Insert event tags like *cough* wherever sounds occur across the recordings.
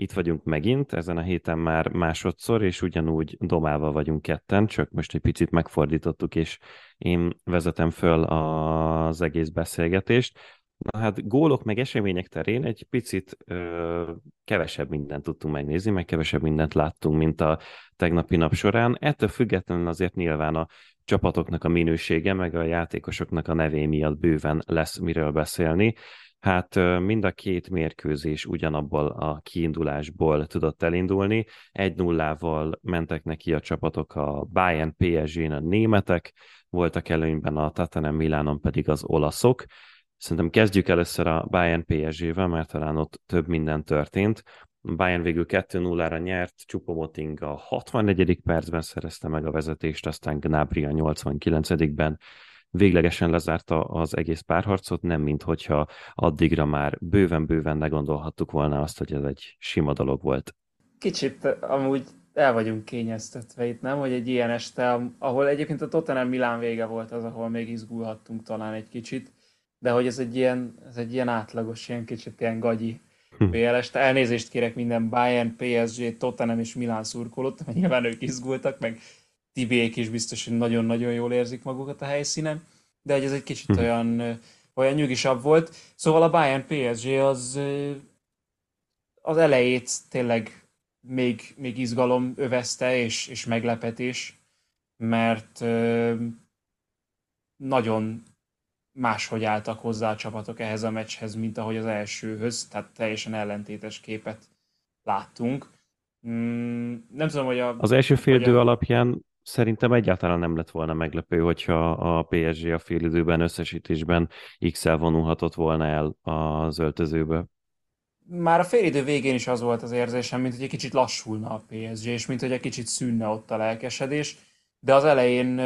Itt vagyunk megint, ezen a héten már másodszor, és ugyanúgy domálva vagyunk ketten, csak most egy picit megfordítottuk, és én vezetem föl az egész beszélgetést. Na hát gólok meg események terén egy picit ö, kevesebb mindent tudtunk megnézni, meg kevesebb mindent láttunk, mint a tegnapi nap során. Ettől függetlenül azért nyilván a csapatoknak a minősége, meg a játékosoknak a nevé miatt bőven lesz miről beszélni. Hát mind a két mérkőzés ugyanabból a kiindulásból tudott elindulni. Egy nullával mentek neki a csapatok a Bayern PSG-n a németek, voltak előnyben a Tatanem Milánon pedig az olaszok. Szerintem kezdjük először a Bayern PSG-vel, mert talán ott több minden történt. Bayern végül 2-0-ra nyert, Csupomoting a 64. percben szerezte meg a vezetést, aztán Gnabry a 89-ben véglegesen lezárta az egész párharcot, nem mint hogyha addigra már bőven-bőven ne gondolhattuk volna azt, hogy ez egy sima dolog volt. Kicsit amúgy el vagyunk kényeztetve itt, nem? Hogy egy ilyen este, ahol egyébként a Tottenham Milán vége volt az, ahol még izgulhattunk talán egy kicsit, de hogy ez egy ilyen, ez egy ilyen átlagos, ilyen kicsit ilyen gagyi hm. BL este. Elnézést kérek minden Bayern, PSG, Tottenham és Milán szurkolót, mert nyilván ők izgultak, meg Tibék is biztos, hogy nagyon-nagyon jól érzik magukat a helyszínen, de ez egy kicsit hm. olyan, olyan nyugisabb volt. Szóval a Bayern PSG az az elejét tényleg még, még izgalom övezte, és, és meglepetés, mert nagyon máshogy álltak hozzá a csapatok ehhez a meccshez, mint ahogy az elsőhöz, tehát teljesen ellentétes képet láttunk. Mm, nem tudom, hogy a... Az első fél idő a... alapján szerintem egyáltalán nem lett volna meglepő, hogyha a PSG a félidőben összesítésben X-el vonulhatott volna el az öltözőbe. Már a félidő végén is az volt az érzésem, mint hogy egy kicsit lassulna a PSG, és mint hogy egy kicsit szűnne ott a lelkesedés, de az elején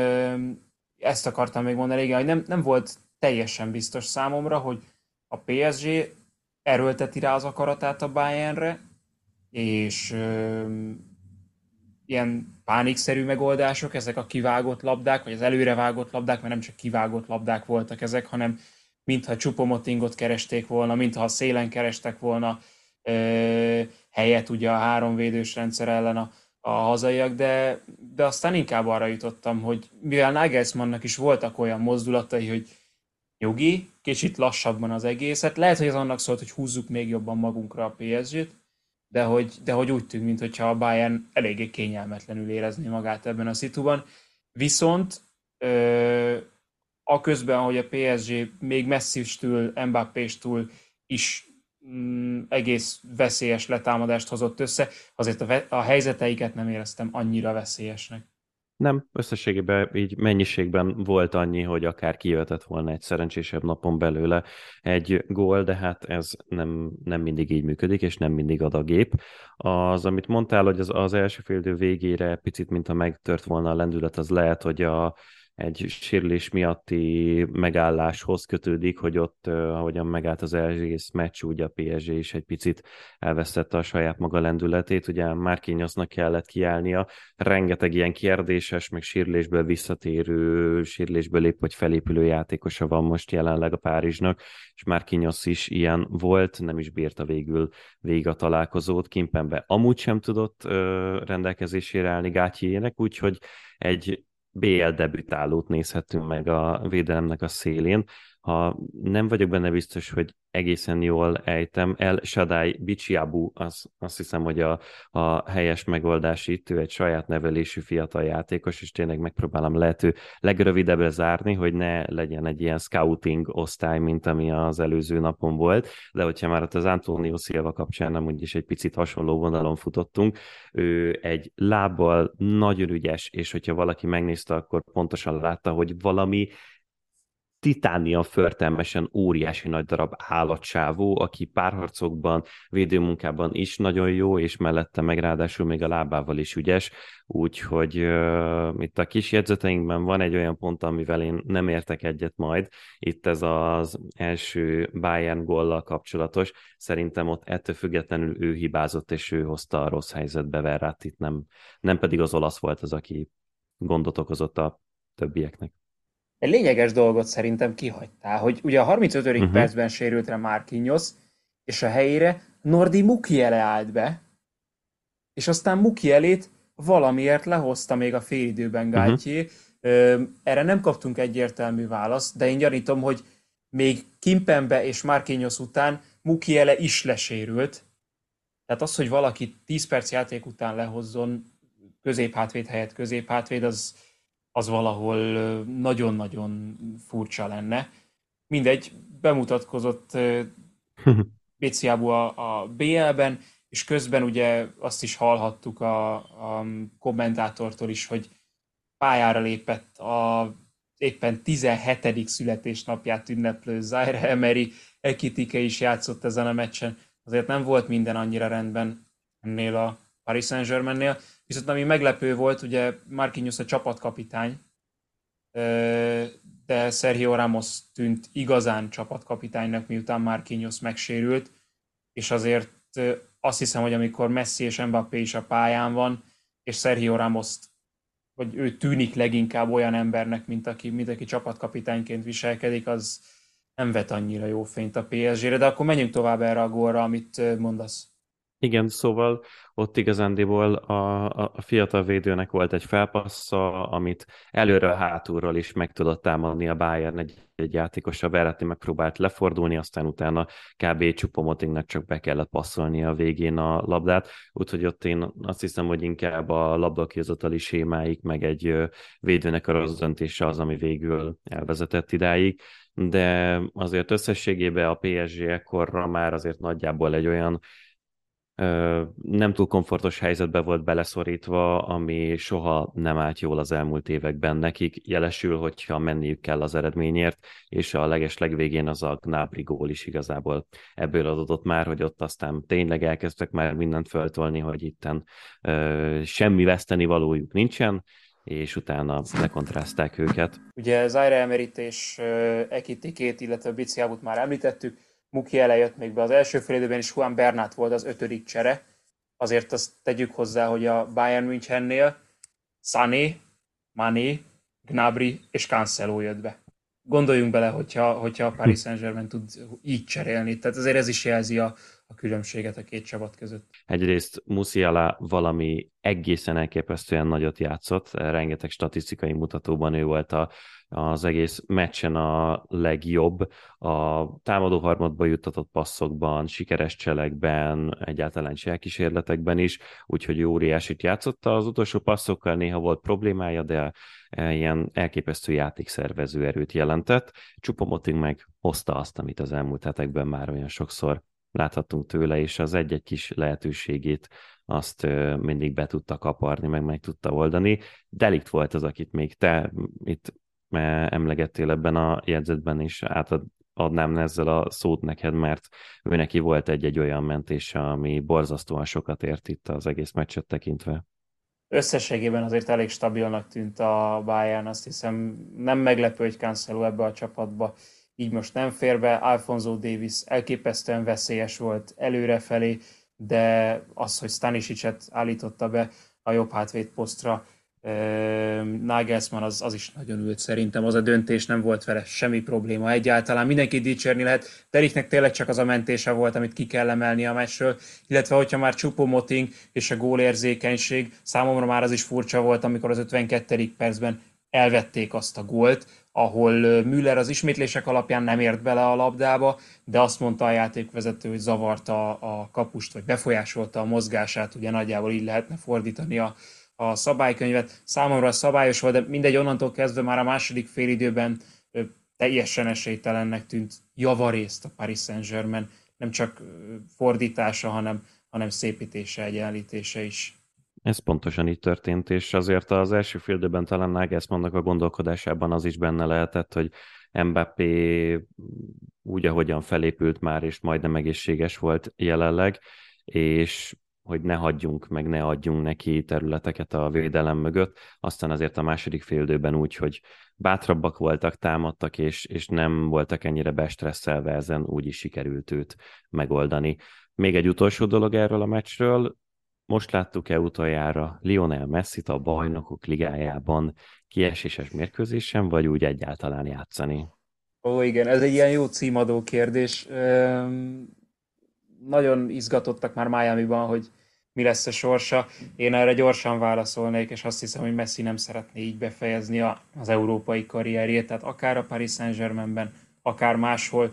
ezt akartam még mondani, igen, hogy nem, nem volt teljesen biztos számomra, hogy a PSG erőlteti rá az akaratát a Bayernre, és ilyen pánikszerű megoldások, ezek a kivágott labdák, vagy az előrevágott labdák, mert nem csak kivágott labdák voltak ezek, hanem mintha csupomotingot keresték volna, mintha szélen kerestek volna ö, helyet ugye a háromvédős rendszer ellen a, a hazaiak, de, de aztán inkább arra jutottam, hogy mivel Nagelsmannnak is voltak olyan mozdulatai, hogy jogi, kicsit lassabban az egészet, lehet, hogy az annak szólt, hogy húzzuk még jobban magunkra a PSG-t, de hogy, de hogy úgy tűnt, mintha a Bayern eléggé kényelmetlenül érezné magát ebben a szituban. Viszont ö, a közben, hogy a PSG még messzistől, Mbappé-stől is mm, egész veszélyes letámadást hozott össze, azért a, a helyzeteiket nem éreztem annyira veszélyesnek. Nem, összességében így mennyiségben volt annyi, hogy akár kijöhetett volna egy szerencsésebb napon belőle egy gól, de hát ez nem, nem mindig így működik, és nem mindig ad a gép. Az, amit mondtál, hogy az, az első fél végére picit, mintha megtört volna a lendület, az lehet, hogy a, egy sérülés miatti megálláshoz kötődik, hogy ott, ahogyan megállt az egész meccs, úgy a PSG is egy picit elvesztette a saját maga lendületét, ugye Márkényosznak kellett kiállnia, rengeteg ilyen kérdéses, meg sérülésből visszatérő, sérülésből lép vagy felépülő játékosa van most jelenleg a Párizsnak, és Márkényosz is ilyen volt, nem is bírta végül végig a találkozót, Kimpenbe amúgy sem tudott rendelkezésére állni Gátyének, úgyhogy egy BL debütálót nézhetünk meg a védelemnek a szélén. Ha nem vagyok benne biztos, hogy egészen jól ejtem, El Shaddai Bicsiabu, az, azt hiszem, hogy a, a helyes megoldás itt, ő egy saját nevelésű fiatal játékos, és tényleg megpróbálom lehető legrövidebbre zárni, hogy ne legyen egy ilyen scouting osztály, mint ami az előző napon volt, de hogyha már ott az Antonio Silva kapcsán nem úgyis egy picit hasonló vonalon futottunk, ő egy lábbal nagyon ügyes, és hogyha valaki megnézte, akkor pontosan látta, hogy valami titánia förtelmesen óriási nagy darab állatsávó, aki párharcokban, védőmunkában is nagyon jó, és mellette meg ráadásul még a lábával is ügyes, úgyhogy uh, itt a kis jegyzeteinkben van egy olyan pont, amivel én nem értek egyet majd, itt ez az első Bayern gollal kapcsolatos, szerintem ott ettől függetlenül ő hibázott, és ő hozta a rossz helyzetbe Verratti, nem, nem pedig az olasz volt az, aki gondot okozott a többieknek egy lényeges dolgot szerintem kihagytál, hogy ugye a 35. Uh-huh. Mhm. percben sérült rá Marquinhos, és a helyére Nordi Mukiele állt be, és aztán Mukielét valamiért lehozta még a félidőben mhm. Gátyé. Uh-huh. Erre nem kaptunk egyértelmű választ, de én gyanítom, hogy még Kimpembe és Marquinhos után Mukiele is lesérült. Tehát az, hogy valaki 10 perc játék után lehozzon középhátvéd helyett középhátvéd, az, az valahol nagyon-nagyon furcsa lenne. Mindegy, bemutatkozott *laughs* Béciábu a, a BL-ben, és közben ugye azt is hallhattuk a, a kommentátortól is, hogy pályára lépett a éppen 17. születésnapját ünneplő Zaire Emery, Ekitike is játszott ezen a meccsen. Azért nem volt minden annyira rendben ennél a Paris Saint-Germainnél. Viszont ami meglepő volt, ugye Marquinhos a csapatkapitány, de Sergio Ramos tűnt igazán csapatkapitánynak, miután Marquinhos megsérült, és azért azt hiszem, hogy amikor Messi és Mbappé is a pályán van, és Sergio Ramos vagy ő tűnik leginkább olyan embernek, mint aki, mint aki csapatkapitányként viselkedik, az nem vet annyira jó fényt a PSG-re, de akkor menjünk tovább erre a gólra, amit mondasz. Igen, szóval ott igazándiból a, a, fiatal védőnek volt egy felpassza, amit előre hátulról is meg tudott támadni a Bayern egy, egy játékos, a Verratti megpróbált lefordulni, aztán utána kb. Csupomotingnak csak be kellett passzolni a végén a labdát, úgyhogy ott én azt hiszem, hogy inkább a labdakihozatali sémáik, meg egy védőnek a rossz döntése az, ami végül elvezetett idáig de azért összességében a PSG ekkorra már azért nagyjából egy olyan nem túl komfortos helyzetbe volt beleszorítva, ami soha nem állt jól az elmúlt években nekik, jelesül, hogyha menniük kell az eredményért, és a leges legvégén az a Gnabry gól is igazából. Ebből adott már, hogy ott aztán tényleg elkezdtek már mindent föltolni, hogy itten ö, semmi veszteni valójuk nincsen, és utána lekontrázták őket. Ugye Zaire Emerit és Ekitikét, illetve Biciábut már említettük, Muki elejött még be az első fél időben, és Juan Bernát volt az ötödik csere. Azért azt tegyük hozzá, hogy a Bayern Münchennél Sané, Mané, Gnabry és Cancelo jött be. Gondoljunk bele, hogyha, hogyha a Paris Saint-Germain tud így cserélni. Tehát azért ez is jelzi a, a különbséget a két csapat között. Egyrészt Musiala valami egészen elképesztően nagyot játszott, rengeteg statisztikai mutatóban ő volt a, az egész meccsen a legjobb, a támadó harmadba juttatott passzokban, sikeres cselekben, egyáltalán elkísérletekben is, úgyhogy ő óriásit játszotta. Az utolsó passzokkal néha volt problémája, de ilyen elképesztő játékszervező erőt jelentett. Csupomoting meg hozta azt, amit az elmúlt hetekben már olyan sokszor láthattunk tőle, és az egy-egy kis lehetőségét azt mindig be tudta kaparni, meg meg tudta oldani. Delikt volt az, akit még te itt emlegettél ebben a jegyzetben is, átadnám ezzel a szót neked, mert ő neki volt egy-egy olyan mentése, ami borzasztóan sokat ért itt az egész meccset tekintve. Összességében azért elég stabilnak tűnt a Bayern, azt hiszem nem meglepő, hogy Cancelo ebbe a csapatba így most nem fér be. Alfonso Davis elképesztően veszélyes volt előrefelé, de az, hogy Stanisicet állította be a jobb hátvéd posztra, Nagelsmann az, az is nagyon ült szerintem, az a döntés nem volt vele semmi probléma egyáltalán, mindenki dicsérni lehet, Deriknek tényleg csak az a mentése volt, amit ki kell emelni a meccsről, illetve hogyha már Moting és a gólérzékenység, számomra már az is furcsa volt, amikor az 52. percben elvették azt a gólt, ahol Müller az ismétlések alapján nem ért bele a labdába, de azt mondta a játékvezető, hogy zavarta a kapust, vagy befolyásolta a mozgását, ugye nagyjából így lehetne fordítani a, a szabálykönyvet. Számomra szabályos volt, de mindegy, onnantól kezdve már a második félidőben teljesen esélytelennek tűnt javarészt a Paris Saint-Germain, nem csak fordítása, hanem, hanem szépítése, egyenlítése is. Ez pontosan így történt, és azért az első fél talán Nagelsmannnak a gondolkodásában az is benne lehetett, hogy Mbappé úgy, ahogyan felépült már, és majdnem egészséges volt jelenleg, és hogy ne hagyjunk, meg ne adjunk neki területeket a védelem mögött. Aztán azért a második féldőben úgy, hogy bátrabbak voltak, támadtak, és, és nem voltak ennyire bestresszelve ezen, úgy is sikerült őt megoldani. Még egy utolsó dolog erről a meccsről, most láttuk-e utoljára Lionel Messi-t a bajnokok ligájában kieséses mérkőzésen, vagy úgy egyáltalán játszani? Ó, igen, ez egy ilyen jó címadó kérdés. Üm, nagyon izgatottak már Miami-ban, hogy mi lesz a sorsa. Én erre gyorsan válaszolnék, és azt hiszem, hogy Messi nem szeretné így befejezni a, az európai karrierjét, tehát akár a Paris Saint-Germainben, akár máshol,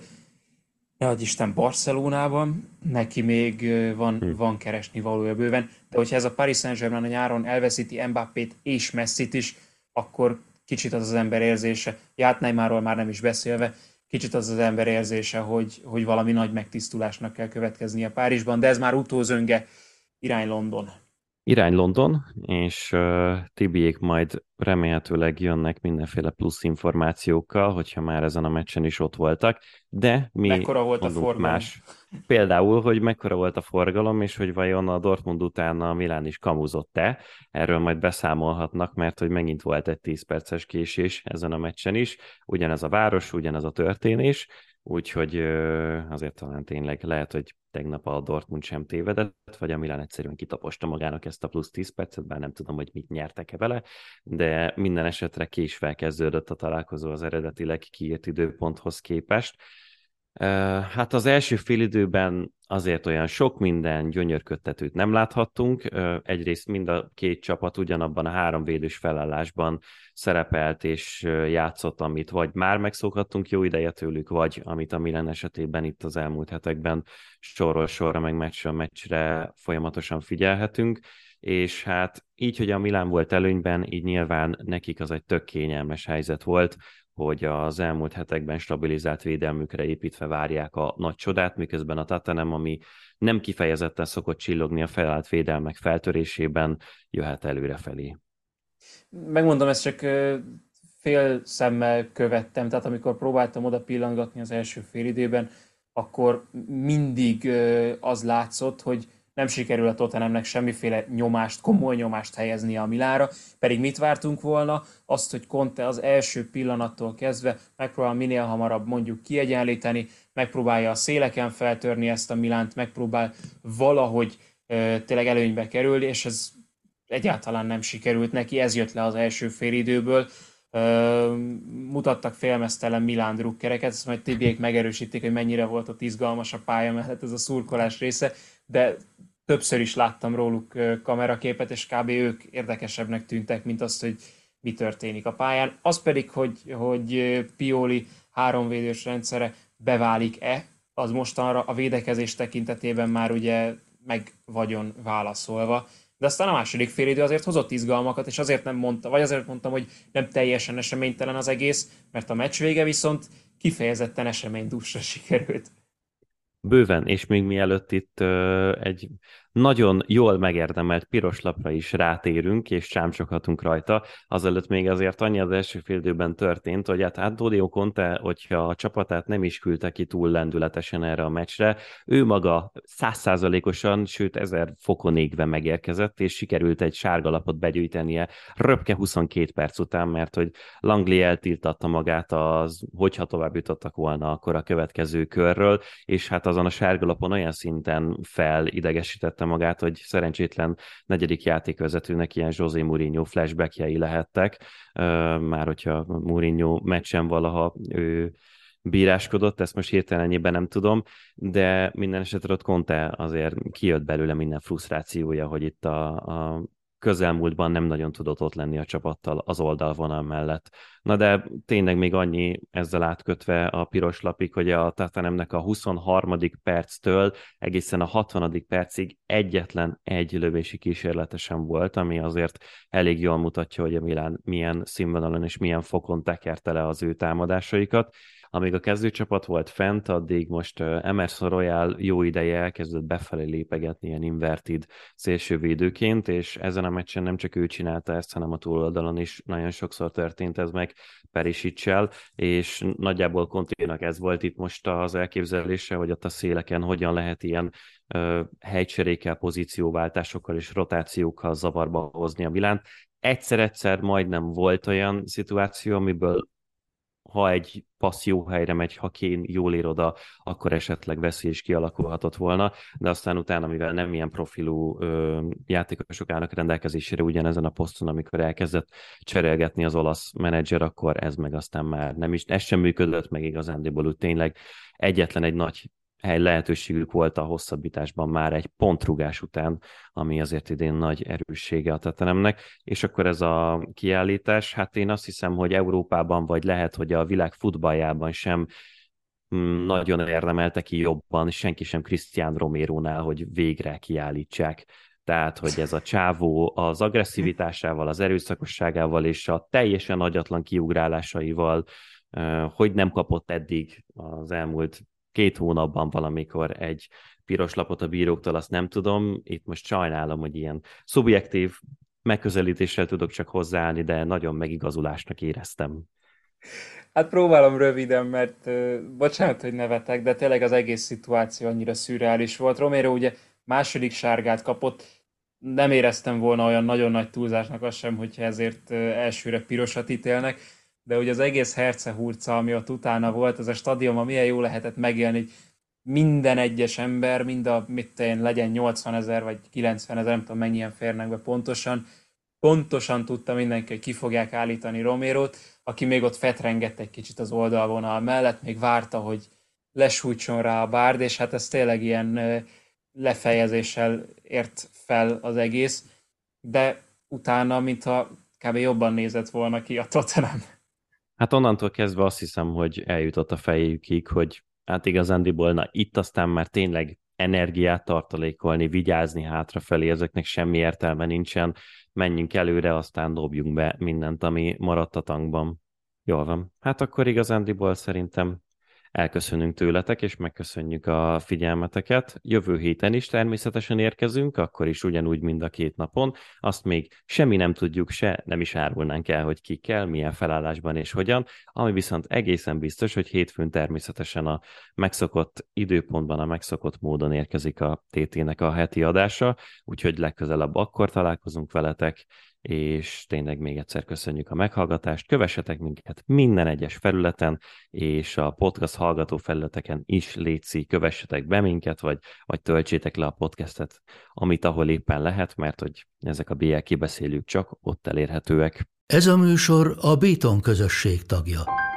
ne Isten Barcelonában, neki még van, hmm. van keresni valója bőven, de hogyha ez a Paris Saint-Germain a nyáron elveszíti Mbappét és Messit is, akkor kicsit az az ember érzése, Ját Neymarról már nem is beszélve, kicsit az az ember érzése, hogy, hogy valami nagy megtisztulásnak kell következnie Párizsban, de ez már utózönge irány London. Irány London, és uh, Tibiék majd remélhetőleg jönnek mindenféle plusz információkkal, hogyha már ezen a meccsen is ott voltak, de mi mekkora volt a forgalom? más. Például, hogy mekkora volt a forgalom, és hogy vajon a Dortmund után a Milán is kamuzott-e, erről majd beszámolhatnak, mert hogy megint volt egy 10 perces késés ezen a meccsen is, ugyanez a város, ugyanez a történés, úgyhogy azért talán tényleg lehet, hogy tegnap a Dortmund sem tévedett, vagy a Milán egyszerűen kitaposta magának ezt a plusz 10 percet, bár nem tudom, hogy mit nyertek-e vele, de minden esetre ki is felkezdődött a találkozó az eredetileg kiírt időponthoz képest. Hát az első félidőben azért olyan sok minden gyönyörködtetőt nem láthattunk. Egyrészt mind a két csapat ugyanabban a három védős felállásban szerepelt és játszott, amit vagy már megszokhattunk jó ideje tőlük, vagy amit a Milan esetében itt az elmúlt hetekben sorról sorra, meg meccsről meccsre folyamatosan figyelhetünk és hát így, hogy a Milán volt előnyben, így nyilván nekik az egy tök kényelmes helyzet volt, hogy az elmúlt hetekben stabilizált védelmükre építve várják a nagy csodát, miközben a Tatanem, ami nem kifejezetten szokott csillogni a felállt védelmek feltörésében, jöhet előre felé. Megmondom, ezt csak fél szemmel követtem, tehát amikor próbáltam oda pillangatni az első fél időben, akkor mindig az látszott, hogy nem sikerül a Tottenhamnek semmiféle nyomást, komoly nyomást helyezni a Milára, pedig mit vártunk volna? Azt, hogy Conte az első pillanattól kezdve megpróbál minél hamarabb mondjuk kiegyenlíteni, megpróbálja a széleken feltörni ezt a Milánt, megpróbál valahogy e, tényleg előnybe kerülni, és ez egyáltalán nem sikerült neki, ez jött le az első félidőből. Mutattak félmeztelen Milán drukkereket, ezt majd Tibiék megerősítik, hogy mennyire volt ott izgalmas a pálya mellett ez a szurkolás része, de többször is láttam róluk kameraképet, és kb. ők érdekesebbnek tűntek, mint azt, hogy mi történik a pályán. Az pedig, hogy, hogy Pioli háromvédős rendszere beválik-e, az mostanra a védekezés tekintetében már ugye meg vagyon válaszolva. De aztán a második idő azért hozott izgalmakat, és azért nem mondta, vagy azért mondtam, hogy nem teljesen eseménytelen az egész, mert a meccs vége viszont kifejezetten eseménydúsra *laughs* sikerült. Bőven, és még mielőtt itt egy nagyon jól megérdemelt piros lapra is rátérünk, és csámcsoghatunk rajta. Azelőtt még azért annyi az első féldőben történt, hogy hát Antonio Conte, hogyha a csapatát nem is küldte ki túl lendületesen erre a meccsre, ő maga százszázalékosan, sőt ezer fokon égve megérkezett, és sikerült egy sárgalapot begyűjtenie röpke 22 perc után, mert hogy Langley eltiltatta magát az, hogyha tovább jutottak volna akkor a következő körről, és hát azon a sárgalapon olyan szinten felidegesítette magát, hogy szerencsétlen negyedik játékvezetőnek ilyen José Mourinho flashbackjei lehettek, már hogyha Mourinho meccsen valaha ő bíráskodott, ezt most hirtelenjében nem tudom, de minden esetre ott Conte azért kijött belőle minden frusztrációja, hogy itt a, a közelmúltban nem nagyon tudott ott lenni a csapattal az oldalvonal mellett. Na de tényleg még annyi ezzel átkötve a piros lapig, hogy a Tatanemnek a 23. perctől egészen a 60. percig egyetlen egy lövési kísérletesen volt, ami azért elég jól mutatja, hogy a Milán milyen színvonalon és milyen fokon tekerte le az ő támadásaikat. Amíg a kezdőcsapat volt fent, addig most Emerson Royal jó ideje elkezdett befelé lépegetni ilyen inverted szélsővédőként, és ezen a meccsen nem csak ő csinálta ezt, hanem a túloldalon is nagyon sokszor történt ez meg Perisicsel, és nagyjából Kontinak ez volt itt most az elképzelése, hogy ott a széleken hogyan lehet ilyen helycserékkel, pozícióváltásokkal és rotációkkal zavarba hozni a Milánt. Egyszer-egyszer majdnem volt olyan szituáció, amiből ha egy passz jó helyre megy, ha Kén jól ér oda, akkor esetleg veszély is kialakulhatott volna, de aztán utána, mivel nem ilyen profilú ö, játékosok állnak rendelkezésére ugyanezen a poszton, amikor elkezdett cserélgetni az olasz menedzser, akkor ez meg aztán már nem is, ez sem működött, meg igazándiból úgy tényleg egyetlen egy nagy hely lehetőségük volt a hosszabbításban már egy pontrugás után, ami azért idén nagy erőssége a tetenemnek, és akkor ez a kiállítás, hát én azt hiszem, hogy Európában, vagy lehet, hogy a világ futballjában sem mm, nagyon érdemelte ki jobban, senki sem Cristian Romero-nál, hogy végre kiállítsák. Tehát, hogy ez a csávó az agresszivitásával, az erőszakosságával és a teljesen agyatlan kiugrálásaival, hogy nem kapott eddig az elmúlt két hónapban valamikor egy piros lapot a bíróktól, azt nem tudom. Itt most sajnálom, hogy ilyen szubjektív megközelítéssel tudok csak hozzáállni, de nagyon megigazulásnak éreztem. Hát próbálom röviden, mert bocsánat, hogy nevetek, de tényleg az egész szituáció annyira szürreális volt. Romero ugye második sárgát kapott, nem éreztem volna olyan nagyon nagy túlzásnak az sem, hogyha ezért elsőre pirosat ítélnek de ugye az egész hercehurca, ami ott utána volt, az a stadionban milyen jó lehetett megélni, hogy minden egyes ember, mind a, mit én, legyen 80 ezer vagy 90 ezer, nem tudom mennyien férnek be pontosan, pontosan tudta mindenki, hogy ki fogják állítani Romérót, aki még ott fetrengett egy kicsit az oldalvonal mellett, még várta, hogy lesújtson rá a bárd, és hát ez tényleg ilyen lefejezéssel ért fel az egész, de utána, mintha kb. jobban nézett volna ki a Tottenham. Hát onnantól kezdve azt hiszem, hogy eljutott a fejükig, hogy hát igazándiból, na itt aztán már tényleg energiát tartalékolni, vigyázni hátrafelé, ezeknek semmi értelme nincsen, menjünk előre, aztán dobjunk be mindent, ami maradt a tankban. Jól van. Hát akkor igazándiból szerintem elköszönünk tőletek, és megköszönjük a figyelmeteket. Jövő héten is természetesen érkezünk, akkor is ugyanúgy mind a két napon. Azt még semmi nem tudjuk, se nem is árulnánk el, hogy ki kell, milyen felállásban és hogyan, ami viszont egészen biztos, hogy hétfőn természetesen a megszokott időpontban, a megszokott módon érkezik a TT-nek a heti adása, úgyhogy legközelebb akkor találkozunk veletek, és tényleg még egyszer köszönjük a meghallgatást. Kövessetek minket minden egyes felületen, és a podcast hallgató felületeken is létszi, kövessetek be minket, vagy, vagy töltsétek le a podcastet, amit ahol éppen lehet, mert hogy ezek a BL kibeszélők csak ott elérhetőek. Ez a műsor a Béton közösség tagja.